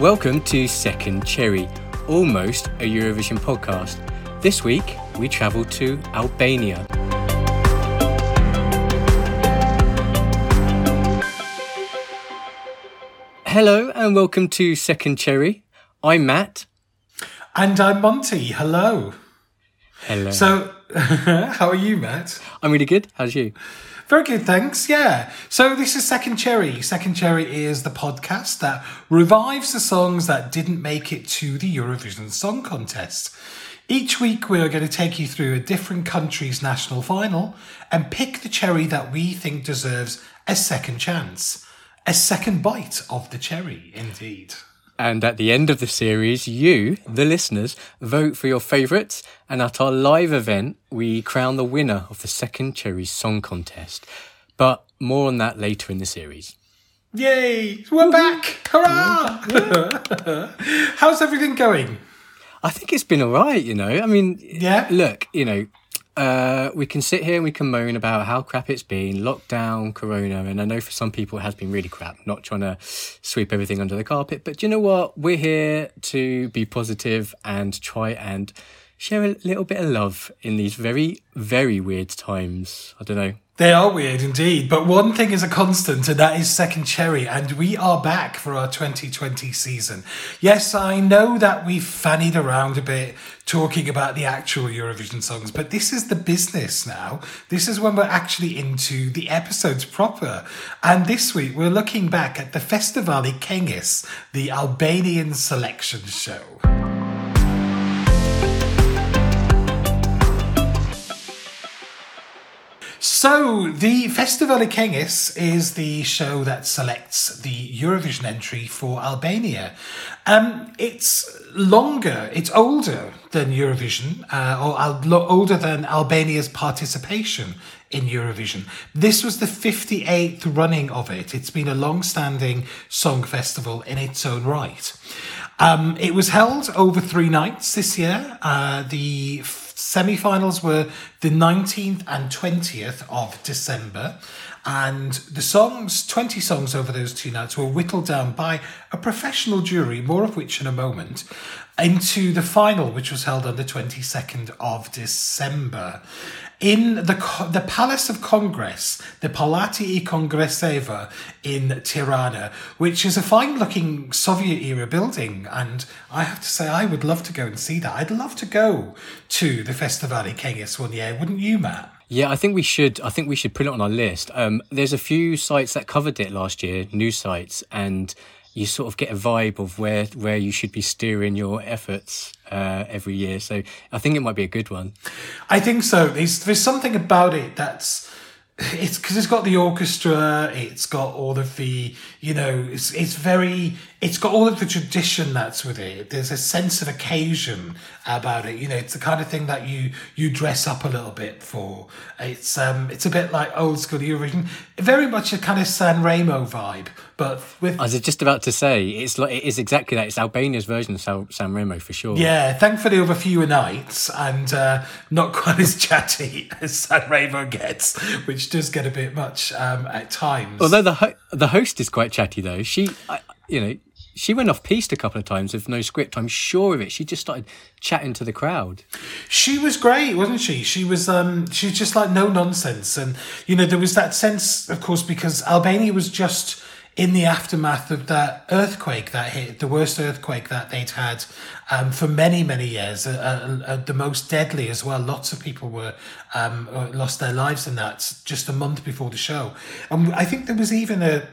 Welcome to Second Cherry, almost a Eurovision podcast. This week, we travel to Albania. Hello and welcome to Second Cherry. I'm Matt. And I'm Monty. Hello. Hello. So, how are you, Matt? I'm really good. How's you? Very good, thanks. Yeah. So, this is Second Cherry. Second Cherry is the podcast that revives the songs that didn't make it to the Eurovision Song Contest. Each week, we are going to take you through a different country's national final and pick the cherry that we think deserves a second chance. A second bite of the cherry, indeed. And at the end of the series, you, the listeners, vote for your favourites. And at our live event, we crown the winner of the second Cherry Song Contest. But more on that later in the series. Yay! We're back! Hurrah! How's everything going? I think it's been all right, you know. I mean, Yeah? look, you know, uh, we can sit here and we can moan about how crap it's been, lockdown, corona, and I know for some people it has been really crap, not trying to sweep everything under the carpet. But you know what? We're here to be positive and try and share a little bit of love in these very, very weird times. I don't know. They are weird indeed, but one thing is a constant, and that is Second Cherry, and we are back for our 2020 season. Yes, I know that we've fannied around a bit talking about the actual Eurovision songs, but this is the business now. This is when we're actually into the episodes proper. And this week we're looking back at the Festivali Këngës, the Albanian selection show. So, the Festival Këngës is the show that selects the Eurovision entry for Albania. Um, it's longer, it's older than Eurovision, uh, or older than Albania's participation in Eurovision. This was the 58th running of it. It's been a long standing song festival in its own right. Um, it was held over three nights this year. Uh, the semi finals were the 19th and 20th of December. And the songs, 20 songs over those two nights, were whittled down by a professional jury, more of which in a moment, into the final, which was held on the 22nd of December. In the, the Palace of Congress, the Palati i Kongreseva in Tirana, which is a fine looking Soviet era building. And I have to say, I would love to go and see that. I'd love to go to the Festivali Këngës one year, wouldn't you, Matt? Yeah, I think we should. I think we should put it on our list. Um, there's a few sites that covered it last year, news sites, and you sort of get a vibe of where where you should be steering your efforts uh, every year. So I think it might be a good one. I think so. There's there's something about it that's it's because it's got the orchestra. It's got all of the you know. It's it's very. It's got all of the tradition that's with it. There's a sense of occasion about it. You know, it's the kind of thing that you you dress up a little bit for. It's um it's a bit like old school Eurovision. Very much a kind of San Remo vibe, but with I was just about to say it's like it is exactly that. It's Albania's version of San, San Remo for sure. Yeah, thankfully over fewer nights and uh, not quite as chatty as San Remo gets, which does get a bit much um, at times. Although the ho- the host is quite chatty though. She, I, you know, she went off piste a couple of times with no script. I'm sure of it. She just started chatting to the crowd. She was great, wasn't she? She was um she was just like no nonsense and you know there was that sense of course because Albania was just in the aftermath of that earthquake that hit the worst earthquake that they'd had um, for many many years uh, uh, uh, the most deadly as well lots of people were um, uh, lost their lives in that just a month before the show and I think there was even a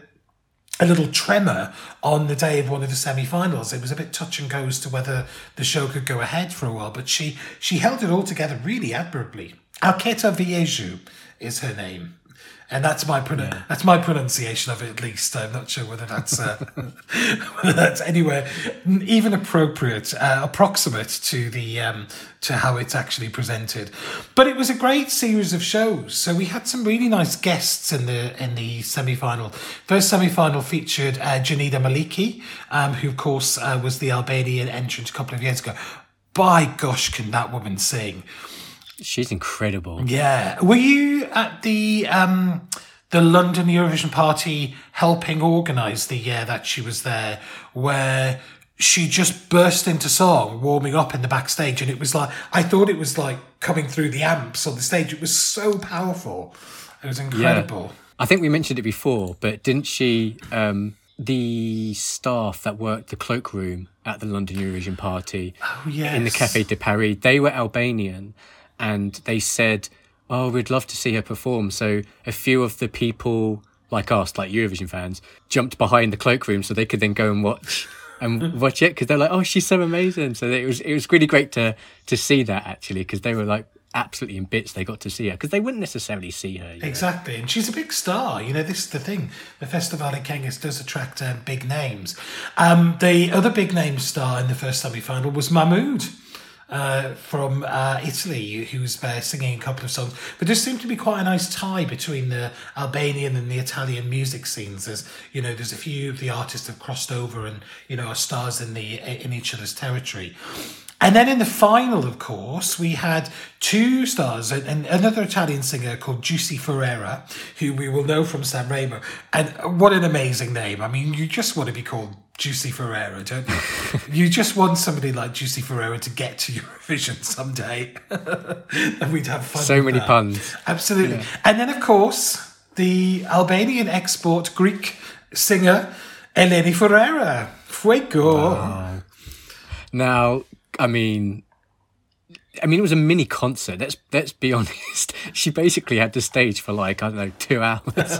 a little tremor on the day of one of the semi-finals. It was a bit touch and go as to whether the show could go ahead for a while, but she she held it all together really admirably. Alketa Vejsiu is her name. And that's my pron- that's my pronunciation of it at least. I'm not sure whether that's uh, whether that's anywhere even appropriate, uh, approximate to the um, to how it's actually presented. But it was a great series of shows. So we had some really nice guests in the in the semi final. First semi final featured uh, Jonida Maliqi, um, who of course uh, was the Albanian entrant a couple of years ago. By gosh, can that woman sing? She's incredible. Yeah. Were you at the um the London Eurovision Party helping organise the year that she was there, where she just burst into song, warming up in the backstage, and it was like I thought it was like coming through the amps on the stage. It was so powerful. It was incredible. Yeah. I think we mentioned it before, but didn't she? Um, the staff that worked the cloakroom at the London Eurovision Party oh, yes. in the Café de Paris, they were Albanian, and they said oh, we'd love to see her perform. So a few of the people like us, like Eurovision fans, jumped behind the cloakroom so they could then go and watch and watch it because they're like, oh, she's so amazing. So it was it was really great to to see that actually because they were like absolutely in bits they got to see her because they wouldn't necessarily see her exactly know? and she's a big star you know this is the thing the festival in Këngës does attract um, big names um, the other big name star in the first semi-final was Mahmood uh, from uh, Italy who's uh, singing a couple of songs. But there seemed to be quite a nice tie between the Albanian and the Italian music scenes. There's, you know, there's a few of the artists have crossed over and you know are stars in the in each other's territory. And then in the final, of course, we had two stars and another Italian singer called Giusy Ferreri, who we will know from Sanremo. And what an amazing name. I mean, you just want to be called Giusy Ferreri, don't you? you just want somebody like Juicy Ferreira to get to Eurovision someday. and we'd have fun. So many that. puns. Absolutely. Yeah. And then, of course, the Albanian export Greek singer Eleni Foureira. Fuego. Wow. Now, I mean, I mean, it was a mini concert. Let's let's be honest. She basically had the stage for like I don't know two hours.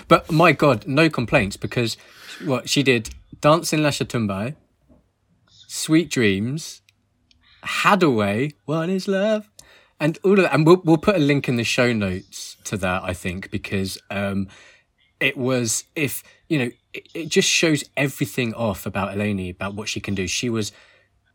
but my God, no complaints because what she did: Dancing Lascia Tumbai, Sweet Dreams, Haddaway, What Is Love, and all of that. And we'll we'll put a link in the show notes to that. I think because um, it was if you know it, it just shows everything off about Eleni about what she can do. She was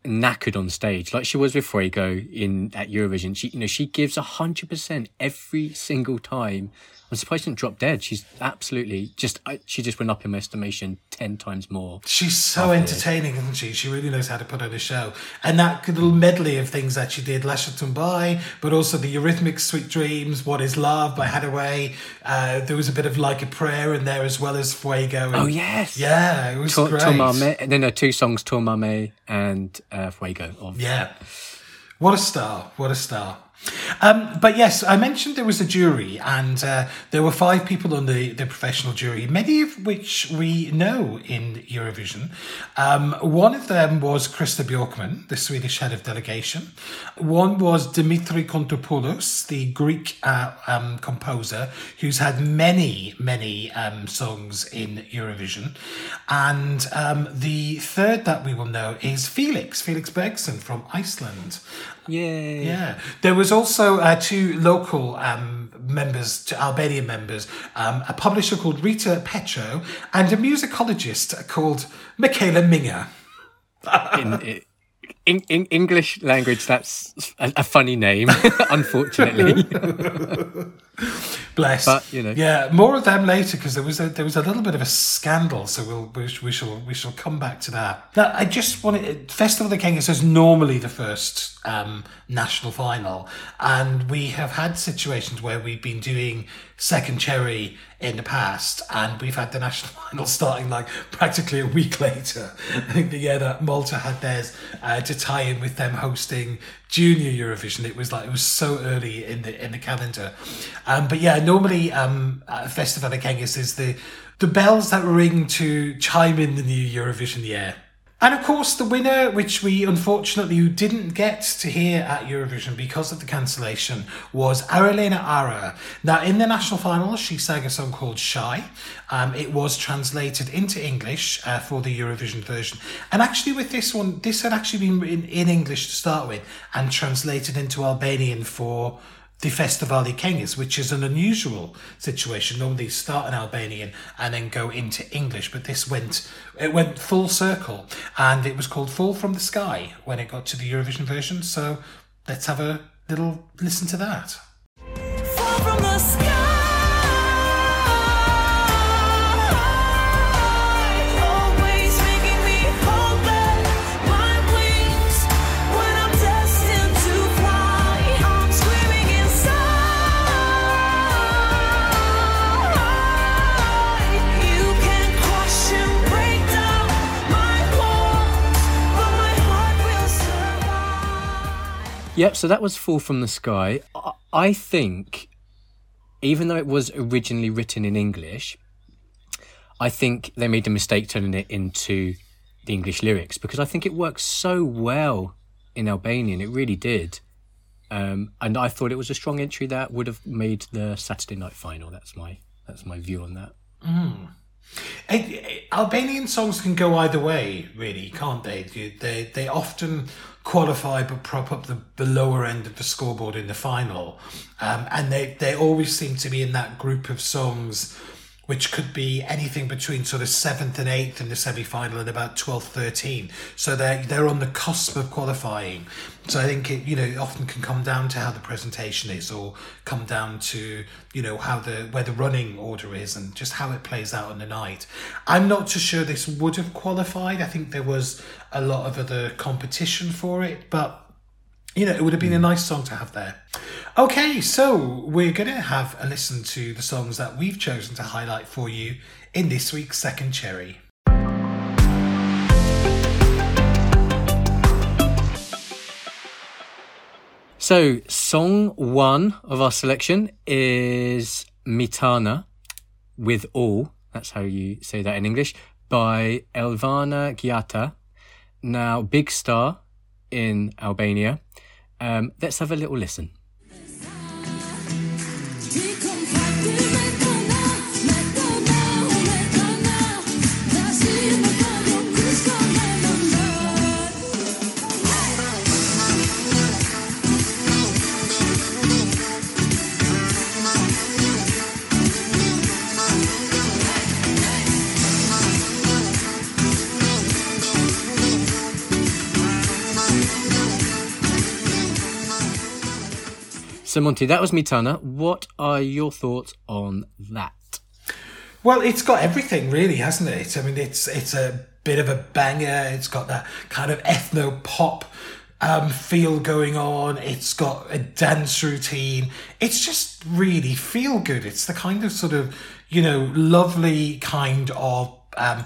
knackered on stage, like she was with Fuego in at Eurovision. She, you know, she gives hundred percent every single time, I'm surprised she didn't drop dead. She's absolutely just, I, she just went up in my estimation 10 times more. She's so entertaining, isn't she? She really knows how to put on a show. And that little medley of things that she did, Lascia Tumbai, but also the Eurythmics Sweet Dreams, What is Love by Haddaway. Uh, there was a bit of Like a Prayer in there as well as Fuego. And, oh, yes. Yeah, it was to- great. Tomame, and then there are two songs, Tomame and uh, Fuego. Yeah. What a star. What a star. Um, but yes, I mentioned there was a jury, and uh, there were five people on the, the professional jury, many of which we know in Eurovision. Um, one of them was Christer Björkman, the Swedish head of delegation. One was Dimitri Kontopoulos, the Greek uh, um, composer, who's had many, many um, songs in Eurovision. And um, the third that we will know is Felix, Felix Bergsson from Iceland. Yeah. Yeah. There was also uh, two local um, members, two Albanian members, um, a publisher called Rita Petro and a musicologist called Michaela Minger. in, in, in, English language, that's a, a funny name, unfortunately. Bless. But you know, yeah, more of them later because there was a there was a little bit of a scandal. So we'll we, we shall we shall come back to that. Now, I just wanted Festival of the King is normally the first um, national final, and we have had situations where we've been doing second cherry in the past, and we've had the national final starting like practically a week later. I think the year that Malta had theirs uh, to tie in with them hosting Junior Eurovision, it was like it was so early in the in the calendar. Um, but yeah, normally um, Festival of Këngës is the the bells that ring to chime in the new Eurovision year. And of course, the winner, which we unfortunately didn't get to hear at Eurovision because of the cancellation, was Arilena Ara. Now, in the national final, she sang a song called Shy. Um, it was translated into English uh, for the Eurovision version. And actually, with this one, this had actually been in, in English to start with and translated into Albanian for the Festivali Këngës, which is an unusual situation. Normally you start in Albanian and then go into English, but this went it went full circle and it was called Fall from the Sky when it got to the Eurovision version. So let's have a little listen to that. Yep, so that was Fall from the Sky. I, think, even though it was originally written in English, I think they made a mistake turning it into the English lyrics because I think it works so well in Albanian. It really did. Um, and I thought it was a strong entry that would have made the Saturday night final. That's my that's my view on that. Eh, eh, Albanian songs can go either way, really, can't they? They they often qualify but prop up the, the lower end of the scoreboard in the final, um, and they they always seem to be in that group of songs. Which could be anything between sort of seventh and eighth in the semi final and about 12th, 13. So they're, they're on the cusp of qualifying. So I think it, you know, it often can come down to how the presentation is or come down to, you know, how the, where the running order is and just how it plays out on the night. I'm not too sure this would have qualified. I think there was a lot of other competition for it, but you know, it would have been a nice song to have there. Okay, so we're going to have a listen to the songs that we've chosen to highlight for you in this week's Second Cherry. So, song one of our selection is Mitana with All. That's how you say that in English. By Elvana Gjata. Now, big star in Albania. Um, let's have a little listen. So, Monty, that was Mitana. What are your thoughts on that? Well, it's got everything, really, hasn't it? I mean, it's it's a bit of a banger. It's got that kind of ethno pop um, feel going on. It's got a dance routine. It's just really feel good. It's the kind of sort of you know lovely kind of. Um,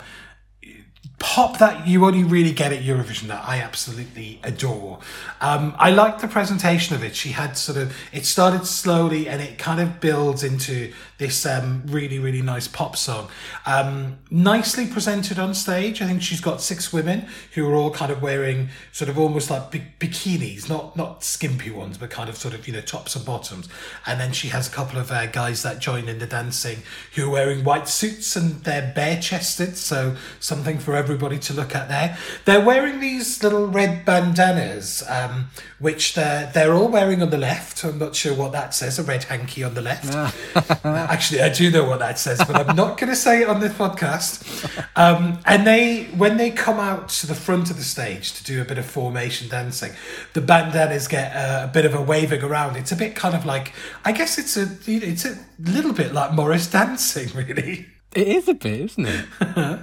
pop that you only really get at Eurovision that I absolutely adore. Um, I like the presentation of it. She had sort of it started slowly and it kind of builds into this um, really really nice pop song. Um, nicely presented on stage. I think she's got six women who are all kind of wearing sort of almost like bi- bikinis, not not skimpy ones, but kind of sort of you know tops and bottoms. And then she has a couple of uh, guys that join in the dancing who are wearing white suits and they're bare chested, so something for everybody to look at there. They're wearing these little red bandanas, um, which they're they're all wearing on the left. I'm not sure what that says. A red hanky on the left. Actually, I do know what that says, but I'm not going to say it on this podcast. Um, and they, when they come out to the front of the stage to do a bit of formation dancing, the bandanas get uh, a bit of a waving around. It's a bit kind of like, I guess it's a, it's a little bit like Morris dancing, really. It is a bit, isn't it?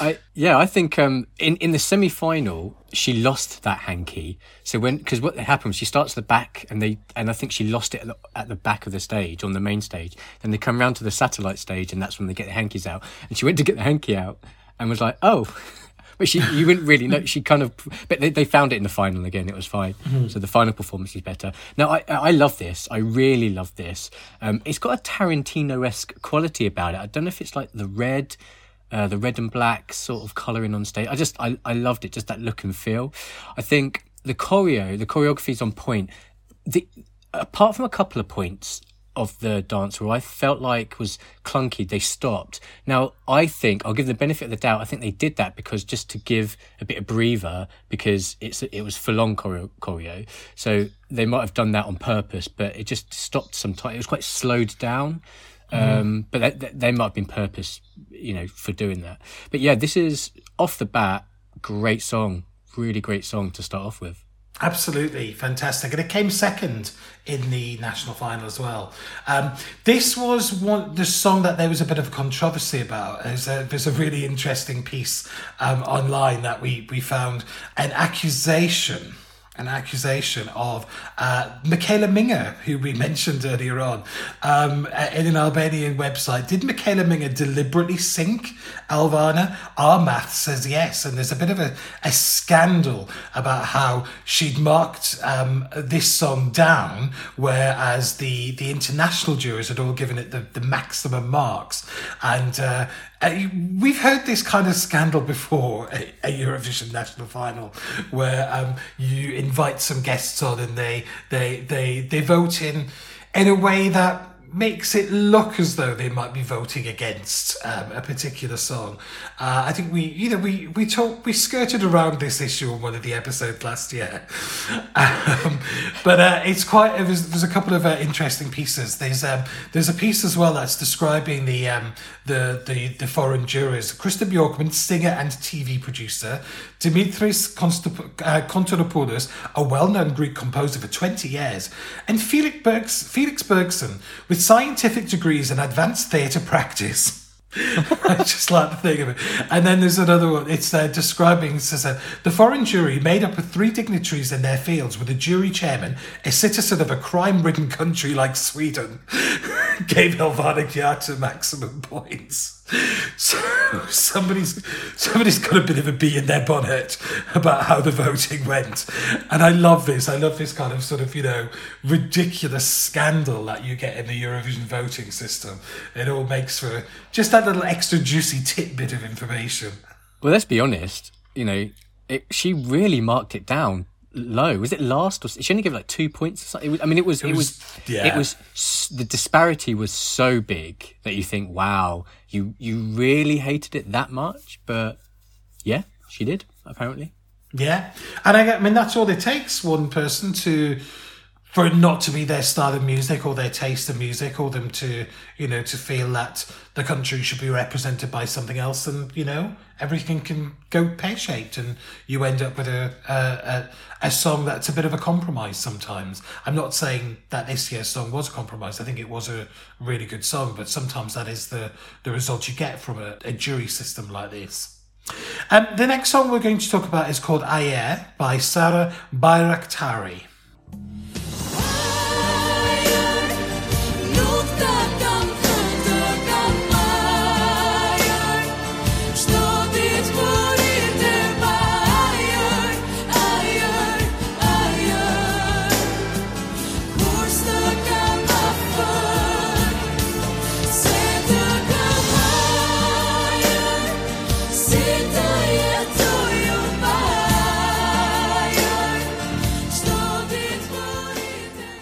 I yeah, I think um, in in the semi final she lost that hanky. So when because what happens, she starts at the back and they and I think she lost it at the, at the back of the stage on the main stage. Then they come round to the satellite stage and that's when they get the hankies out. And she went to get the hanky out and was like, oh. But she, you wouldn't really know. She kind of, but they, they found it in the final again. It was fine. So the final performance is better. Now I, I love this. I really love this. Um, it's got a Tarantino esque quality about it. I don't know if it's like the red, uh, the red and black sort of colouring on stage. I just I, I loved it, just that look and feel. I think the choreo, the choreography is on point. The apart from a couple of points of the dance where I felt like was clunky, they stopped. Now I think I'll give the benefit of the doubt. I think they did that because just to give a bit of breather because it's it was full on choreo, choreo. So they might have done that on purpose, but it just stopped sometime. It was quite slowed down. Um, but that, that, they might have been purpose, you know, for doing that. But yeah, this is off the bat, great song, really great song to start off with. Absolutely fantastic, and it came second in the national final as well. Um, this was one the song that there was a bit of controversy about. There's a, there's a really interesting piece um, online that we we found an accusation an accusation of uh, Michaela Minger, who we mentioned earlier on, um, uh, in an Albanian website. Did Michaela Minger deliberately sink Alvana? Our math says yes, and there's a bit of a, a scandal about how she'd marked um, this song down, whereas the, the international jurors had all given it the, the maximum marks. And uh, uh, we've heard this kind of scandal before at a Eurovision national final, where um, you invite some guests on and they they they they vote in in a way that makes it look as though they might be voting against um, a particular song. Uh, I think we, you know, we we talked, we skirted around this issue on one of the episodes last year, um, but uh, it's quite. There's, there's a couple of uh, interesting pieces. There's um, there's a piece as well that's describing the um, the the the foreign jurors. Christer Björkman, singer and TV producer, Dimitris Konstop- uh, Kontoropoulos, a well-known Greek composer for 20 years, and Felix Bergs, Felix Bergsson, with scientific degrees and advanced theatre practice. I just like the thing of it. And then there's another one. It's uh, describing, says, uh, the foreign jury, made up of three dignitaries in their fields, with a jury chairman, a citizen of a crime-ridden country like Sweden, gave Helvana Gyata maximum points. So somebody's somebody's got a bit of a bee in their bonnet about how the voting went, and I love this. I love this kind of sort of you know ridiculous scandal that you get in the Eurovision voting system. It all makes for just that little extra juicy tidbit of information. Well, let's be honest. You know, it, she really marked it down low. Was it last or she only gave like two points? Or something? It was, I mean, it was it, was, was- yeah. it was the disparity was so big that you think, wow, you you really hated it that much. But yeah, she did apparently. Yeah, and I, I mean that's all it takes one person to for it not to be their style of music or their taste of music, or them to you know to feel that the country should be represented by something else, and you know everything can go pear shaped, and you end up with a, a a a song that's a bit of a compromise. Sometimes I'm not saying that this year's song was a compromise. I think it was a really good song, but sometimes that is the the result you get from a, a jury system like this. Um, the next song we're going to talk about is called Ayer by Sara Bajraktari.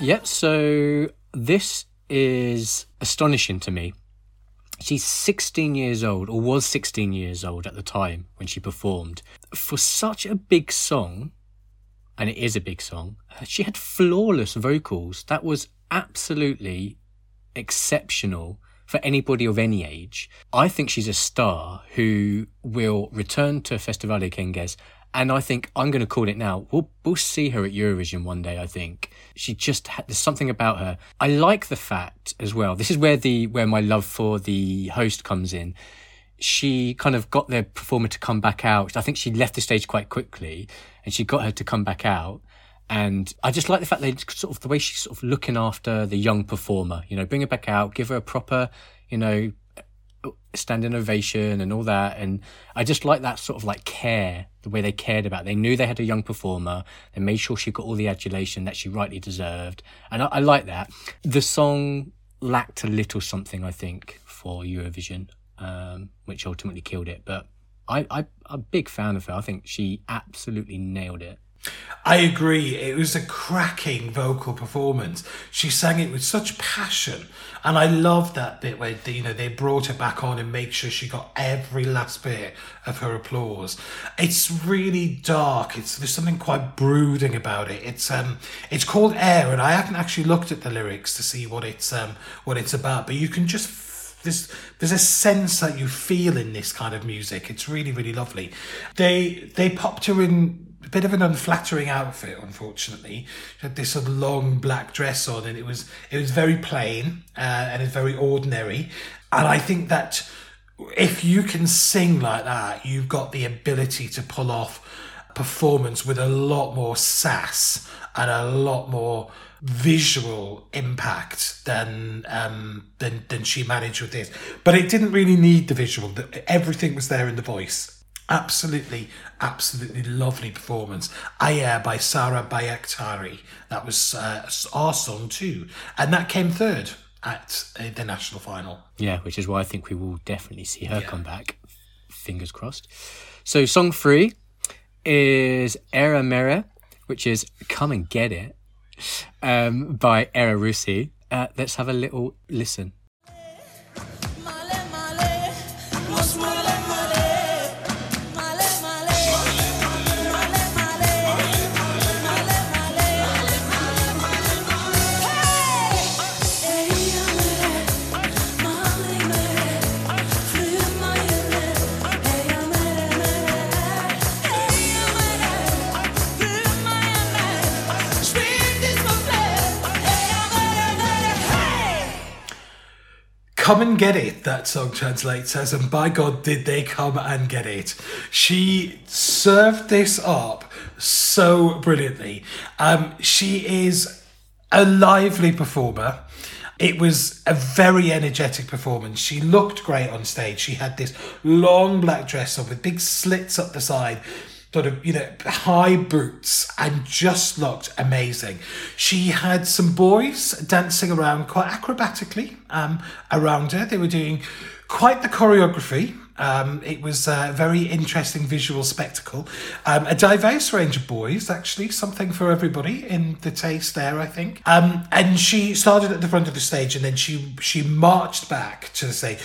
Yep. So this is astonishing to me. She's 16 years old, or was 16 years old at the time when she performed. For such a big song, and it is a big song, uh, she had flawless vocals. That was absolutely exceptional for anybody of any age. I think she's a star who will return to Festivali Këngës. And I think I'm going to call it now. We'll, we'll see her at Eurovision one day. I think she just there's something about her. I like the fact as well. This is where the where my love for the host comes in. She kind of got the performer to come back out. I think she left the stage quite quickly, and she got her to come back out. And I just like the fact they sort of the way she's sort of looking after the young performer. You know, bring her back out, give her a proper, you know, standing ovation and all that. And I just like that sort of like care, the way they cared about. It. They knew they had a young performer. They made sure she got all the adulation that she rightly deserved, and I, I like that. The song lacked a little something, I think, for Eurovision, um, which ultimately killed it. But I, I, I'm a big fan of her. I think she absolutely nailed it. I agree. It was a cracking vocal performance. She sang it with such passion, and I love that bit where you know they brought her back on and make sure she got every last bit of her applause. It's really dark. It's there's something quite brooding about it. It's um it's called Air, and I haven't actually looked at the lyrics to see what it's um what it's about, but you can just there's there's a sense that you feel in this kind of music. It's really really lovely. They they popped her in bit of an unflattering outfit, unfortunately. She had this sort of long black dress on, and it was it was very plain uh, and it's very ordinary. And I think that if you can sing like that, you've got the ability to pull off performance with a lot more sass and a lot more visual impact than um, than than she managed with this. But it didn't really need the visual. Everything was there in the voice. Absolutely, absolutely lovely performance. Aya by Sara Bajraktari. That was uh, our song too, and that came third at uh, the national final. Yeah, which is why I think we will definitely see her come back. Fingers crossed. So, song three is Era Mera, which is Come and Get It um, by Era Rusi. Uh, let's have a little listen. Come and get it, that song translates as, and by God, did they come and get it. She served this up so brilliantly. Um, she is a lively performer. It was a very energetic performance. She looked great on stage. She had this long black dress on with big slits up the side sort of, you know, high boots and just looked amazing. She had some boys dancing around quite acrobatically um, around her. They were doing quite the choreography. Um, it was a very interesting visual spectacle. Um, a diverse range of boys, actually, something for everybody in the taste there, I think. Um, and she started at the front of the stage and then she she marched back to the stage.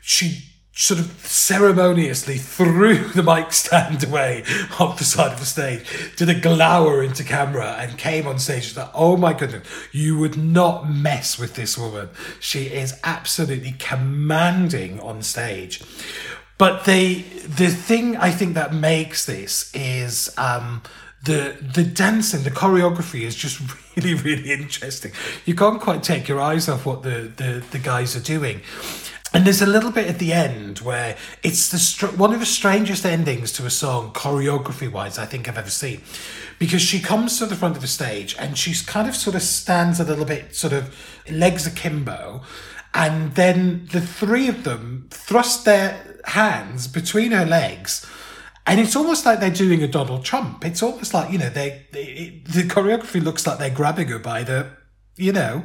She sort of ceremoniously threw the mic stand away off the side of the stage, did a glower into camera, and came on stage. She's like, oh my goodness, you would not mess with this woman. She is absolutely commanding on stage. But they, the thing I think that makes this is um, the the dancing, the choreography is just really, really interesting. You can't quite take your eyes off what the the, the guys are doing. And there's a little bit at the end where it's the str- one of the strangest endings to a song, choreography wise, I think I've ever seen. Because she comes to the front of the stage and she's kind of sort of stands a little bit, sort of legs akimbo. And then the three of them thrust their hands between her legs. And it's almost like they're doing a Donald Trump. It's almost like, you know, they, they it, the choreography looks like they're grabbing her by the, you know,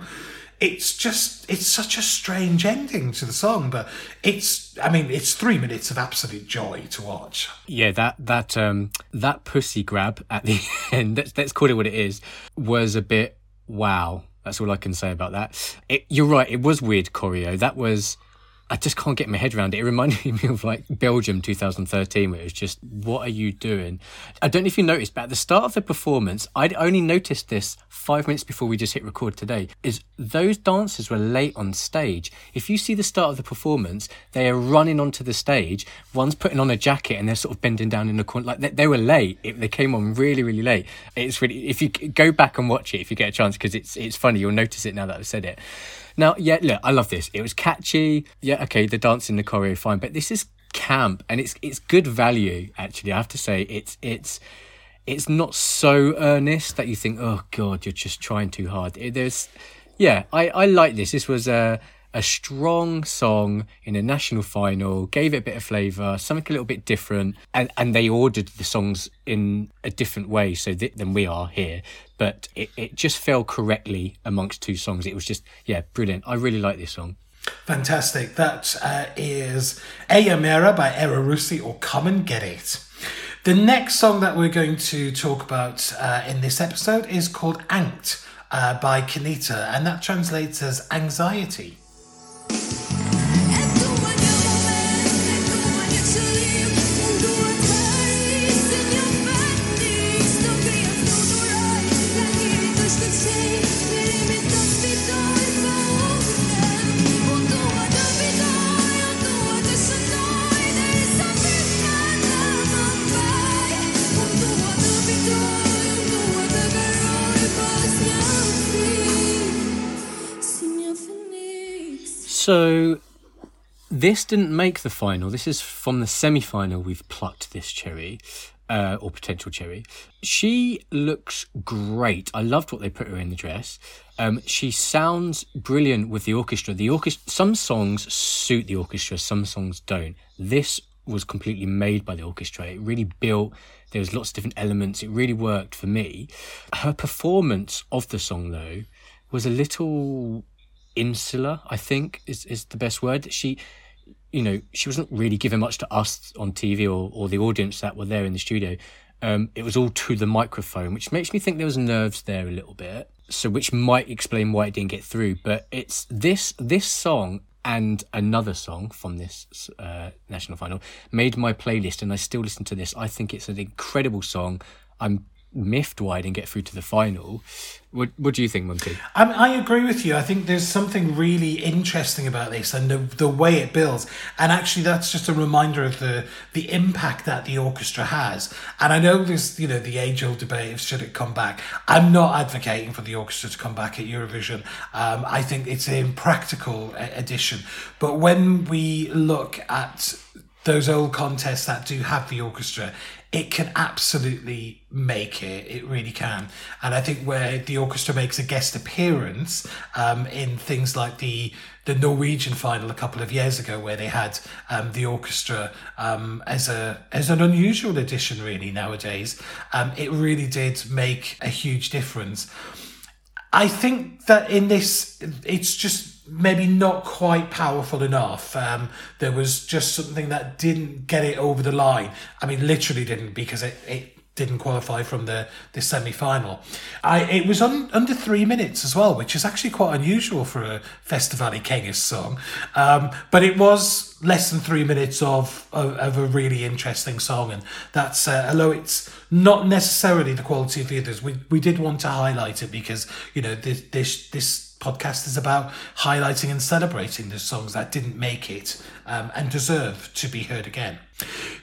it's just it's such a strange ending to the song but it's i mean it's three minutes of absolute joy to watch Yeah, that that um that pussy grab at the end. Let's let's call it what it is. Was a bit wow. That's all I can say about that. It, you're right. It was weird choreo. That was. I just can't get my head around it. It reminded me of like Belgium 2013, where it was just, what are you doing? I don't know if you noticed, but at the start of the performance, I'd only noticed this five minutes before we just hit record today, is those dancers were late on stage. If you see the start of the performance, they are running onto the stage. One's putting on a jacket and they're sort of bending down in the corner. Like they, they were late. It, they came on really, really late. It's really, if you go back and watch it, if you get a chance, because it's, it's funny, you'll notice it now that I've said it. Now, yeah, look, I love this. It was catchy. Yeah, okay, the dancing, the choreo, fine, but this is camp and it's it's good value. Actually, I have to say, it's it's it's not so earnest that you think, oh god, you're just trying too hard. It, there's, yeah, I I like this. This was a a strong song in a national final, gave it a bit of flavour, something a little bit different, and, and they ordered the songs in a different way so th- than we are here. But it, it just fell correctly amongst two songs. It was just, yeah, brilliant. I really like this song. fantastic that uh, is Aya Mera by Era Rusi or Come and Get It the next song that we're going to talk about uh, in this episode is called Ankth uh, by Kanita and that translates as anxiety this didn't make the final. This is from the semi-final. We've plucked this cherry. uh, or potential cherry. She looks great. I loved what they put her in the dress. Um, she sounds brilliant with the orchestra. The orchestra. Some songs suit the orchestra, some songs don't. This was completely made by the orchestra. It really built. There was lots of different elements. It really worked for me. Her performance of the song though was a little insular. I think is is the best word. She you know, she wasn't really giving much to us on TV or, or the audience that were there in the studio. Um, it was all to the microphone, which makes me think there was nerves there a little bit. So, which might explain why it didn't get through. But it's this this song and another song from this uh, national final made my playlist, and I still listen to this. I think it's an incredible song. I'm miffed wide and get through to the final. What What do you think, Monty? I, I agree with you. I think there's something really interesting about this and the, the way it builds. And actually, that's just a reminder of the the impact that the orchestra has. And I know there's you know the age old debate of should it come back. I'm not advocating for the orchestra to come back at Eurovision. Um, I think it's an impractical addition. But when we look at those old contests that do have the orchestra, it can absolutely make it. It really can. And I think where the orchestra makes a guest appearance um, in things like the the Norwegian final a couple of years ago, where they had um, the orchestra um, as a as an unusual addition, really nowadays, um, it really did make a huge difference. I think that in this, it's just maybe not quite powerful enough. Um, there was just something that didn't get it over the line. I mean, literally didn't because it, it didn't qualify from the, the semi final. I It was un, under three minutes as well, which is actually quite unusual for a Festivali Këngës song. Um, but it was less than three minutes of, of, of a really interesting song. And that's, uh, although it's not necessarily the quality of the others, we, we did want to highlight it because, you know, this, this, this podcast is about highlighting and celebrating the songs that didn't make it um, and deserve to be heard again.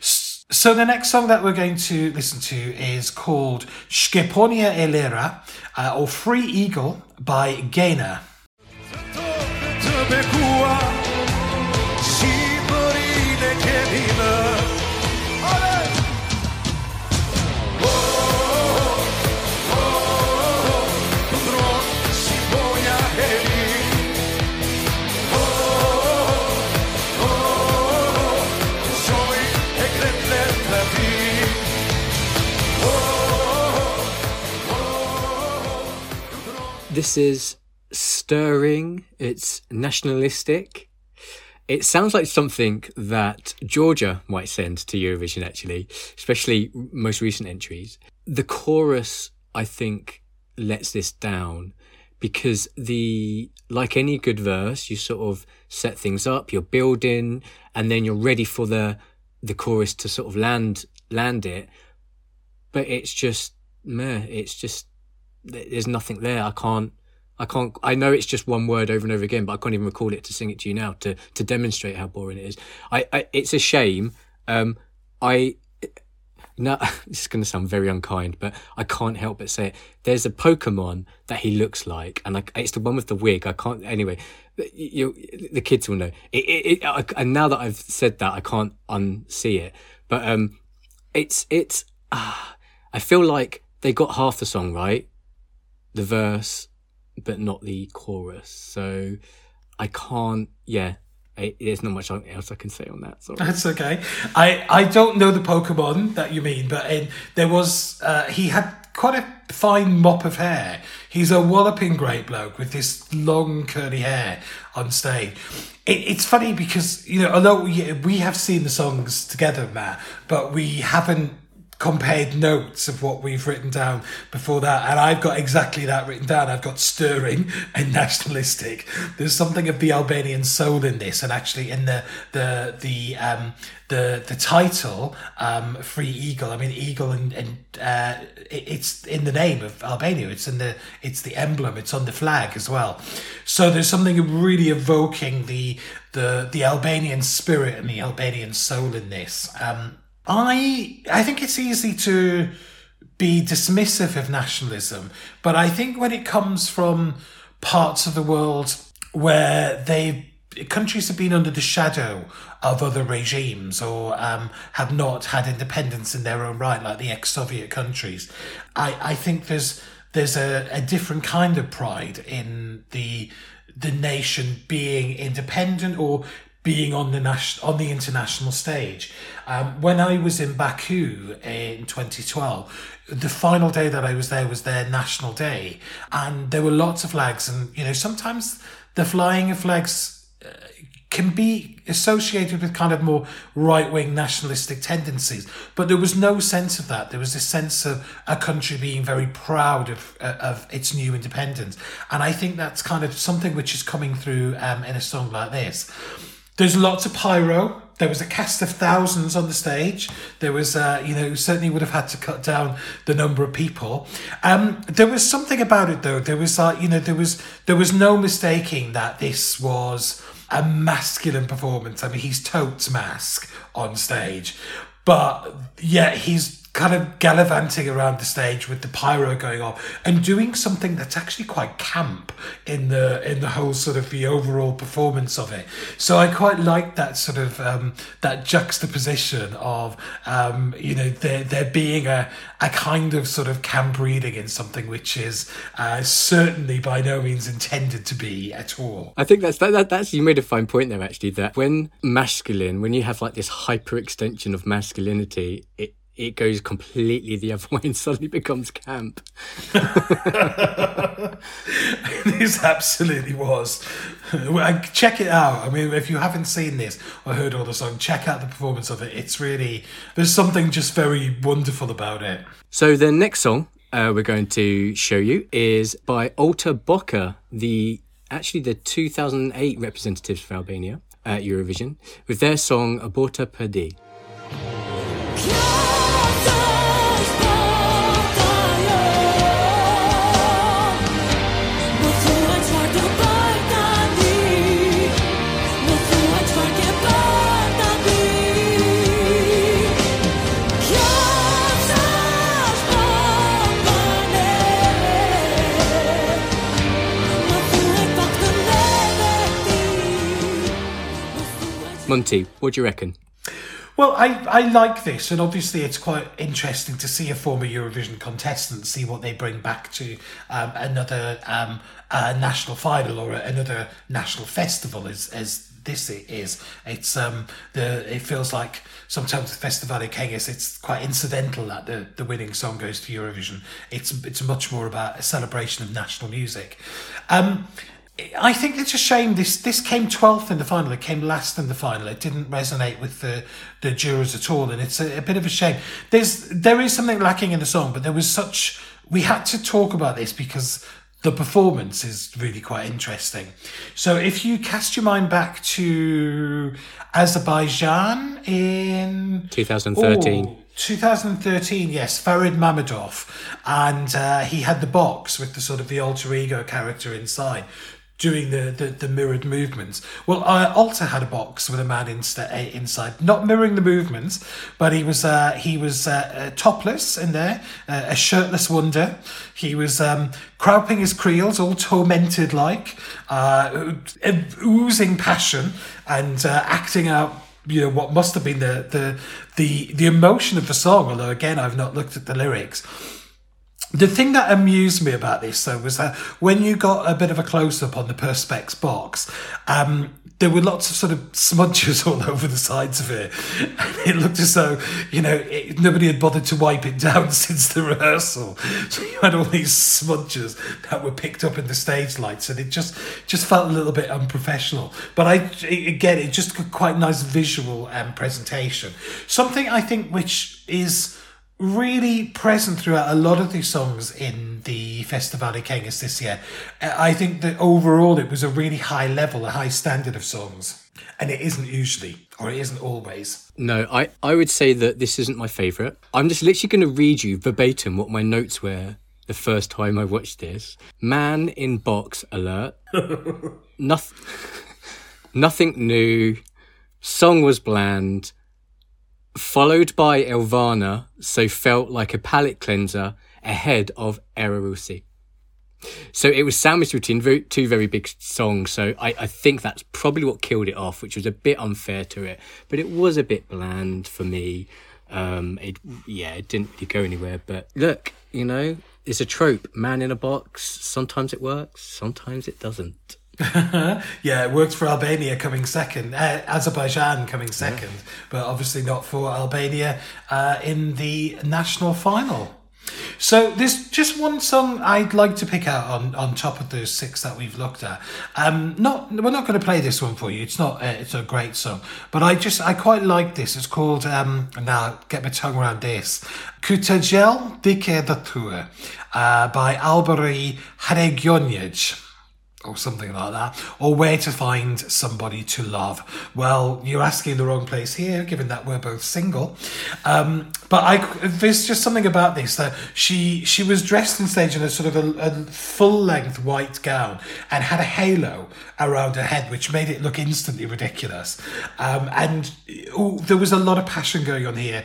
S- So the next song that we're going to listen to is called Shkeponia Elera uh, or Free Eagle by Gaina. This is stirring. It's nationalistic. It sounds like something that Georgia might send to Eurovision, actually, especially most recent entries. The chorus, I think, lets this down because the like any good verse, you sort of set things up, you're building, and then you're ready for the the chorus to sort of land land it. But it's just meh. It's just there's nothing there. I can't. I can't. I know it's just one word over and over again, but I can't even recall it to sing it to you now to to demonstrate how boring it is. I. I it's a shame. Um. I. No, this is going to sound very unkind, but I can't help but say it. There's a Pokemon that he looks like, and it's the one with the wig. I can't. Anyway, you, the kids will know. It, it, it, I, and now that I've said that, I can't unsee it. But um, it's it's. Ah, I feel like they got half the song right, the verse, but not the chorus. So I can't. Yeah, it, there's not much else I can say on that. Sorry. That's okay. I, I don't know the Pokemon that you mean, but in, there was uh, he had quite a fine mop of hair. He's a walloping great bloke with this long curly hair on stage. It, it's funny because you know although we, we have seen the songs together, Matt, but we haven't compared notes of what we've written down before that and I've got exactly that written down. I've got stirring and nationalistic. There's something of the Albanian soul in this and actually in the the the um the the title um free eagle. I mean eagle and, and uh it, it's in the name of Albania. It's in the it's the emblem. It's on the flag as well. So there's something really evoking the the the Albanian spirit and the Albanian soul in this. Um I I think it's easy to be dismissive of nationalism, but I think when it comes from parts of the world where they countries have been under the shadow of other regimes or um, have not had independence in their own right, like the ex-Soviet countries. I, I think there's there's a, a different kind of pride in the the nation being independent or being on the national on the international stage. Um, when I was in Baku in 2012, the final day that I was there was their national day, and there were lots of flags, and you know sometimes the flying of flags can be associated with kind of more right wing nationalistic tendencies. But there was no sense of that. There was a sense of a country being very proud of, uh, of its new independence. And I think that's kind of something which is coming through um, in a song like this. There's lots of pyro. There was a cast of thousands on the stage. There was, uh, you know, certainly would have had to cut down the number of people. Um, there was something about it though. There was like, you know, there was there was no mistaking that this was a masculine performance. I mean, he's totes mask on stage, but yet he's kind of gallivanting around the stage with the pyro going off and doing something that's actually quite camp in the in the whole sort of the overall performance of it. So I quite like that sort of um, that juxtaposition of um, you know there there being a a kind of sort of camp reading in something which is uh, certainly by no means intended to be at all. I think that's that, that. That's you made a fine point there. Actually, that when masculine, when you have like this hyper extension of masculinity, it it goes completely the other way and suddenly becomes camp. this absolutely was. Check it out. I mean, if you haven't seen this or heard all the song, check out the performance of it. It's really there's something just very wonderful about it. So the next song uh, we're going to show you is by Olta Boka, the actually the 2008 representatives for Albania at Eurovision, with their song Aborta Perdi. Monty, what do you reckon? Well, I, I like this, and obviously it's quite interesting to see a former Eurovision contestant see what they bring back to um, another um, uh, national final or another national festival, as as this is. It's um the it feels like sometimes the festival Festivali Këngës it's quite incidental that the, the winning song goes to Eurovision. It's it's much more about a celebration of national music. Um, I think it's a shame this this came 12th in the final. It came last in the final. It didn't resonate with the, the jurors at all, and it's a, a bit of a shame. There's there is something lacking in the song, but there was such we had to talk about this because the performance is really quite interesting. So if you cast your mind back to Azerbaijan in 2013. Ooh, 2013, yes, Farid Mammadov, and uh, he had the box with the sort of the alter ego character inside doing the, the, the mirrored movements. Well, I also had a box with a man insta- uh, inside, not mirroring the movements, but he was uh, he was uh, uh, topless in there, uh, a shirtless wonder. He was um, his creels, all tormented like, uh, oozing passion and uh, acting out you know what must have been the the the the emotion of the song although again I've not looked at the lyrics the thing that amused me about this though was that when you got a bit of a close up on the perspex box um there were lots of sort of smudges all over the sides of it. And it looked as though, you know, it, nobody had bothered to wipe it down since the rehearsal. So you had all these smudges that were picked up in the stage lights, and it just just felt a little bit unprofessional. But I, again, it just got quite nice visual um, presentation. Something I think which is really present throughout a lot of these songs in the Festivali Këngës this year. I think that overall it was a really high level, a high standard of songs. And it isn't usually, or it isn't always. No, I, I would say that this isn't my favourite. I'm just literally going to read you verbatim what my notes were the first time I watched this. Man in box alert. Nothing, nothing new. Song was bland. Followed by Elvana, so felt like a palate cleanser ahead of Erarusi. So it was sandwiched between two very big songs. So I, I think that's probably what killed it off, which was a bit unfair to it. But it was a bit bland for me. Um, it yeah, it didn't really go anywhere. But look, you know, it's a trope. Man in a box. Sometimes it works. Sometimes it doesn't. Yeah, it worked for Albania coming second, uh, Azerbaijan coming second, but obviously not for Albania uh, in the national final. So there's just one song I'd like to pick out on, on top of those six that we've looked at. Um, not we're not going to play this one for you. It's not uh, it's a great song, but I just I quite like this. It's called um, now get my tongue around this. Kutajel Dike Datur uh, by Albërie Hadërgjonaj or something like that, or where to find somebody to love. Well, you're asking the wrong place here, given that we're both single. Um, but I, there's just something about this that she she was dressed in stage in a sort of a, a full length white gown and had a halo around her head, which made it look instantly ridiculous. Um, and ooh, there was a lot of passion going on here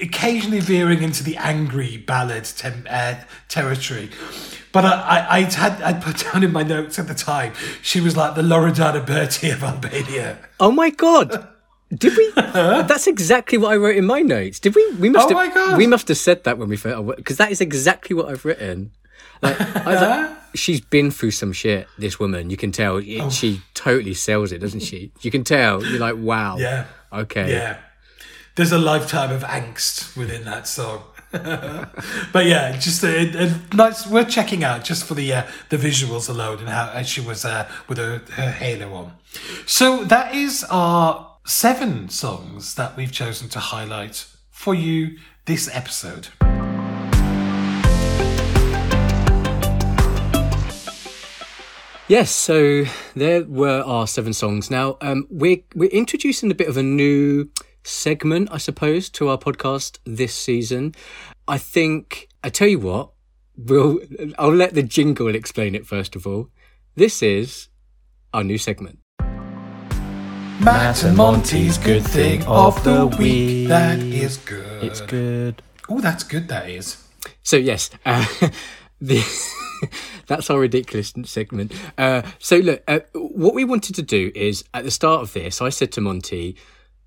occasionally veering into the angry ballad tem- uh, territory. But I, I, I'd had I put down in my notes at the time she was like the Loredana Bertè of Albania. Oh my god! Did we? That's exactly what I wrote in my notes. Did we? We must Oh have. my God. We must have said that when we first because that is exactly what I've written. Like, like, she's been through some shit. This woman, you can tell. It, Oh. She totally sells it, doesn't she? You can tell. You're like, wow. Yeah. Okay. Yeah. There's a lifetime of angst within that song. But yeah, just a, a nice. Worth checking out just for the uh, the visuals alone and how and she was uh, with her, her halo on. So that is our seven songs that we've chosen to highlight for you this episode. Yes, so there were our seven songs. Now, um, we're we're introducing a bit of a new segment, I suppose, to our podcast this season. I think I tell you what, we'll I'll let the jingle explain it first of all. This is our new segment. Matt and Monty's good thing of the week. That is good. It's good. Oh, that's good. That is. So yes, uh, the that's our ridiculous segment. Uh, so look, uh, what we wanted to do is at the start of this, I said to Monty,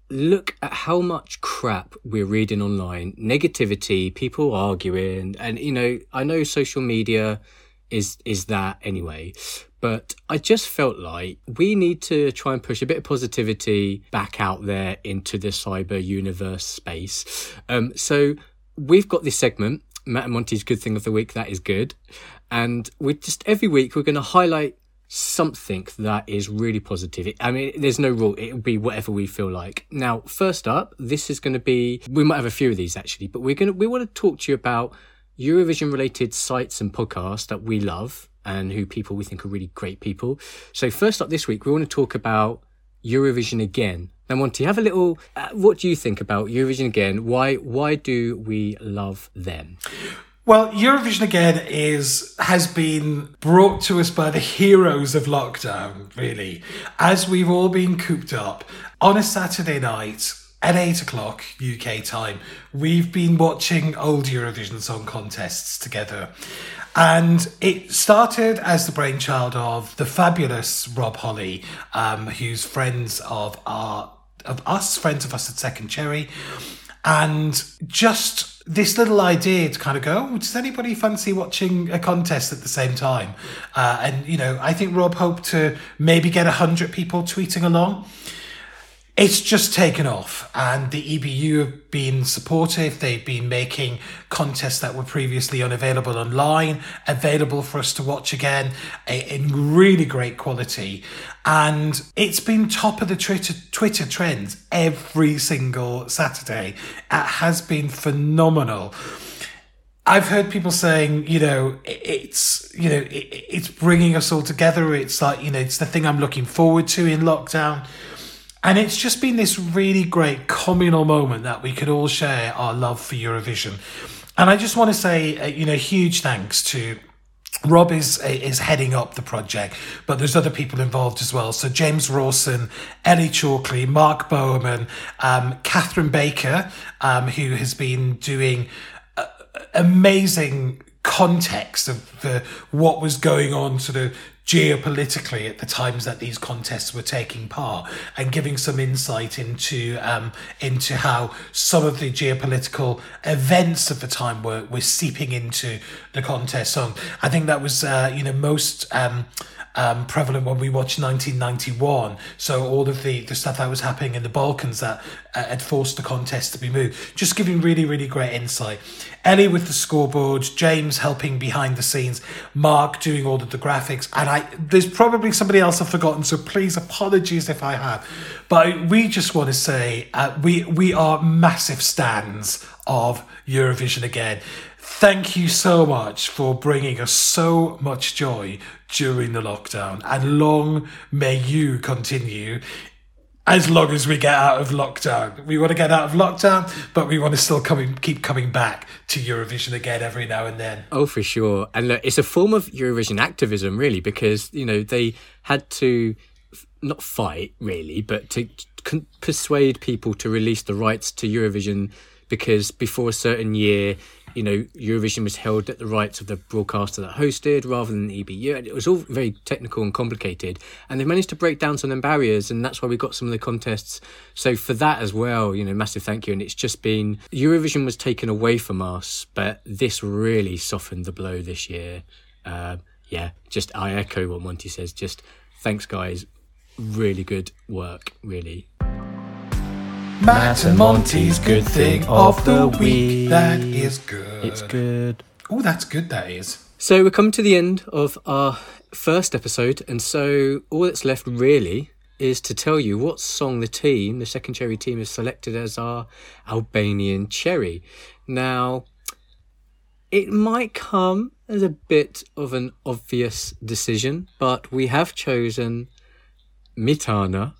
look at how much crap we're reading online, negativity, people arguing, and you know, I know social media is is that anyway. But I just felt like we need to try and push a bit of positivity back out there into the cyber universe space. Um, so we've got this segment, Matt and Monty's good thing of the week. That is good, and we just every week we're going to highlight something that is really positive. I mean, there's no rule. It'll be whatever we feel like. Now, first up, this is going to be. We might have a few of these actually, but we're gonna we want to talk to you about Eurovision related sites and podcasts that we love and who people we think are really great people. So first up this week, we want to talk about Eurovision again. Now, Monty, have a little. Uh, what do you think about Eurovision again? Why why do we love them? Well, Eurovision again is has been brought to us by the heroes of lockdown, really, as we've all been cooped up on a Saturday night at eight o'clock UK time. We've been watching old Eurovision Song Contests together. And it started as the brainchild of the fabulous Rob Holley, um, who's friends of our of us, friends of us at Second Cherry, and just this little idea to kind of go, oh, does anybody fancy watching a contest at the same time? Uh, and you know, I think Rob hoped to maybe get a hundred people tweeting along. It's just taken off, and the EBU have been supportive. They've been making contests that were previously unavailable online available for us to watch again in really great quality. And it's been top of the Twitter, Twitter trends every single Saturday. It has been phenomenal. I've heard people saying, you know, it's you know, it's bringing us all together. It's like you know, it's the thing I'm looking forward to in lockdown. And it's just been this really great communal moment that we could all share our love for Eurovision. And I just want to say, uh, you know, huge thanks to Rob is is heading up the project, but there's other people involved as well. So James Rawson, Ellie Chalkley, Mark Bowerman, um, Catherine Baker, um, who has been doing uh, amazing context of the what was going on sort of geopolitically at the times that these contests were taking part and giving some insight into um, into how some of the geopolitical events of the time were, were seeping into the contest song. I think that was uh, you know most um, um, prevalent when we watched 1991. So all of the, the stuff that was happening in the Balkans that uh, had forced the contest to be moved. Just giving really, really great insight. Ellie with the scoreboard, James helping behind the scenes, Mark doing all of the graphics, and I there's probably somebody else I've forgotten, so please apologies if I have. But we just want to say uh, we we are massive stands of Eurovision again. Thank you so much for bringing us so much joy during the lockdown, and long may you continue as long as we get out of lockdown. We want to get out of lockdown, but we want to still come keep coming back to Eurovision again every now and then. Oh, for sure. And look, it's a form of Eurovision activism, really, because, you know, they had to not fight, really, but to con- persuade people to release the rights to Eurovision because before a certain year, you know, Eurovision was held at the rights of the broadcaster that hosted rather than the EBU. And it was all very technical and complicated. And they've managed to break down some of the barriers, and that's why we got some of the contests. So for that as well, you know, massive thank you. And it's just been Eurovision was taken away from us, but this really softened the blow this year. Uh, yeah, just I echo what Monty says. Just thanks, guys. Really good work, really. Matt and Monty's good thing of the week. That is good. It's good. Oh, that's good. That is. So we're coming to the end of our first episode, and so all that's left really is to tell you what song the team, the second cherry team, has selected as our Albanian cherry. Now, it might come as a bit of an obvious decision, but we have chosen Me tana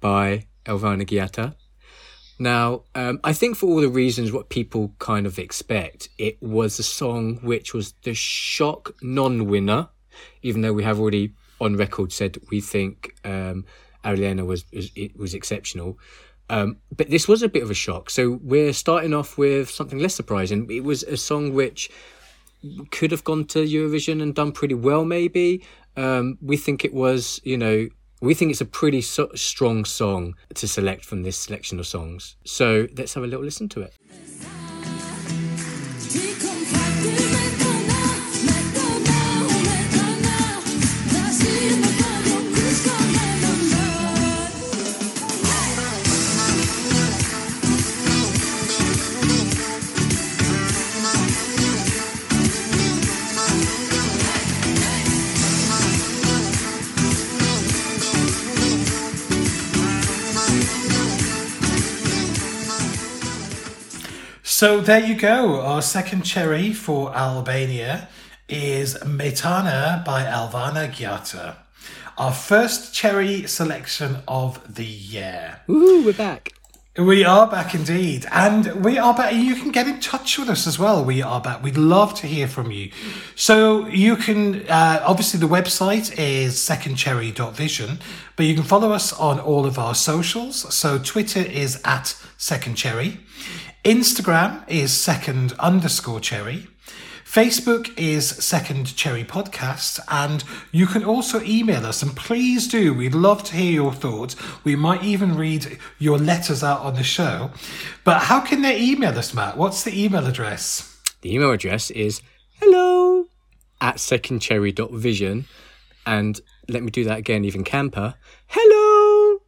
by Elvana Gjata. Now, um, I think for all the reasons what people kind of expect, it was a song which was the shock non-winner, even though we have already on record said we think um, Arilena was, was it was exceptional. Um, but this was a bit of a shock. So we're starting off with something less surprising. It was a song which could have gone to Eurovision and done pretty well, maybe. Um, we think it was, you know, we think it's a pretty so- strong song to select from this selection of songs. So let's have a little listen to it. So there you go. Our second cherry for Albania is Me tana by Elvana Gjata. Our first cherry selection of the year. Woo, we're back. We are back indeed. And we are back. You can get in touch with us as well. We are back. We'd love to hear from you. So you can, uh, obviously, the website is secondcherry.vision, but you can follow us on all of our socials. So Twitter is at secondcherry, Instagram is second underscore cherry. Facebook is Second Cherry Podcast, and you can also email us. And please do, we'd love to hear your thoughts. We might even read your letters out on the show. But how can they email us, Matt? What's the email address? The email address is hello at secondcherry.vision. And let me do that again, even camper. Hello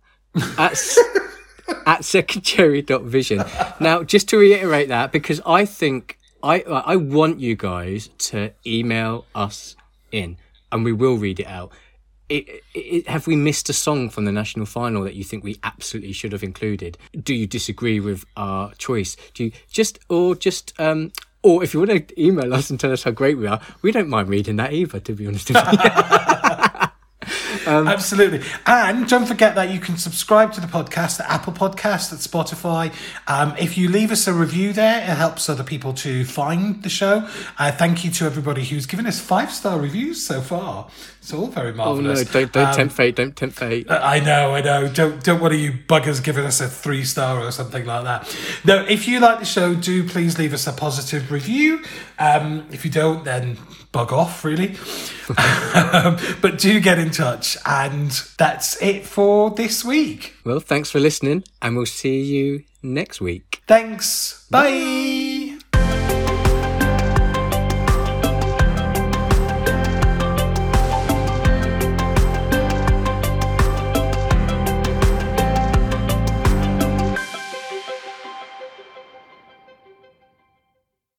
at, at secondcherry.vision. Now, just to reiterate that, because I think I I want you guys to email us in, and we will read it out. It, it, have we missed a song from the national final that you think we absolutely should have included? Do you disagree with our choice? Do you just or just um or if you want to email us and tell us how great we are, we don't mind reading that either. To be honest you. Absolutely. And don't forget that you can subscribe to the podcast at Apple Podcast, at Spotify. Um, if you leave us a review there, it helps other people to find the show. Uh, thank you to everybody who's given us five star reviews so far. It's all very marvelous. Oh no! Don't don't Um, tempt fate! Don't tempt fate. I know, I know. Don't don't one of you buggers giving us a three star or something like that. No, if you like the show, do please leave us a positive review. Um, if you don't, then bug off, really. um, but do get in touch, and that's it for this week. Well, thanks for listening, and we'll see you next week. Thanks. Bye.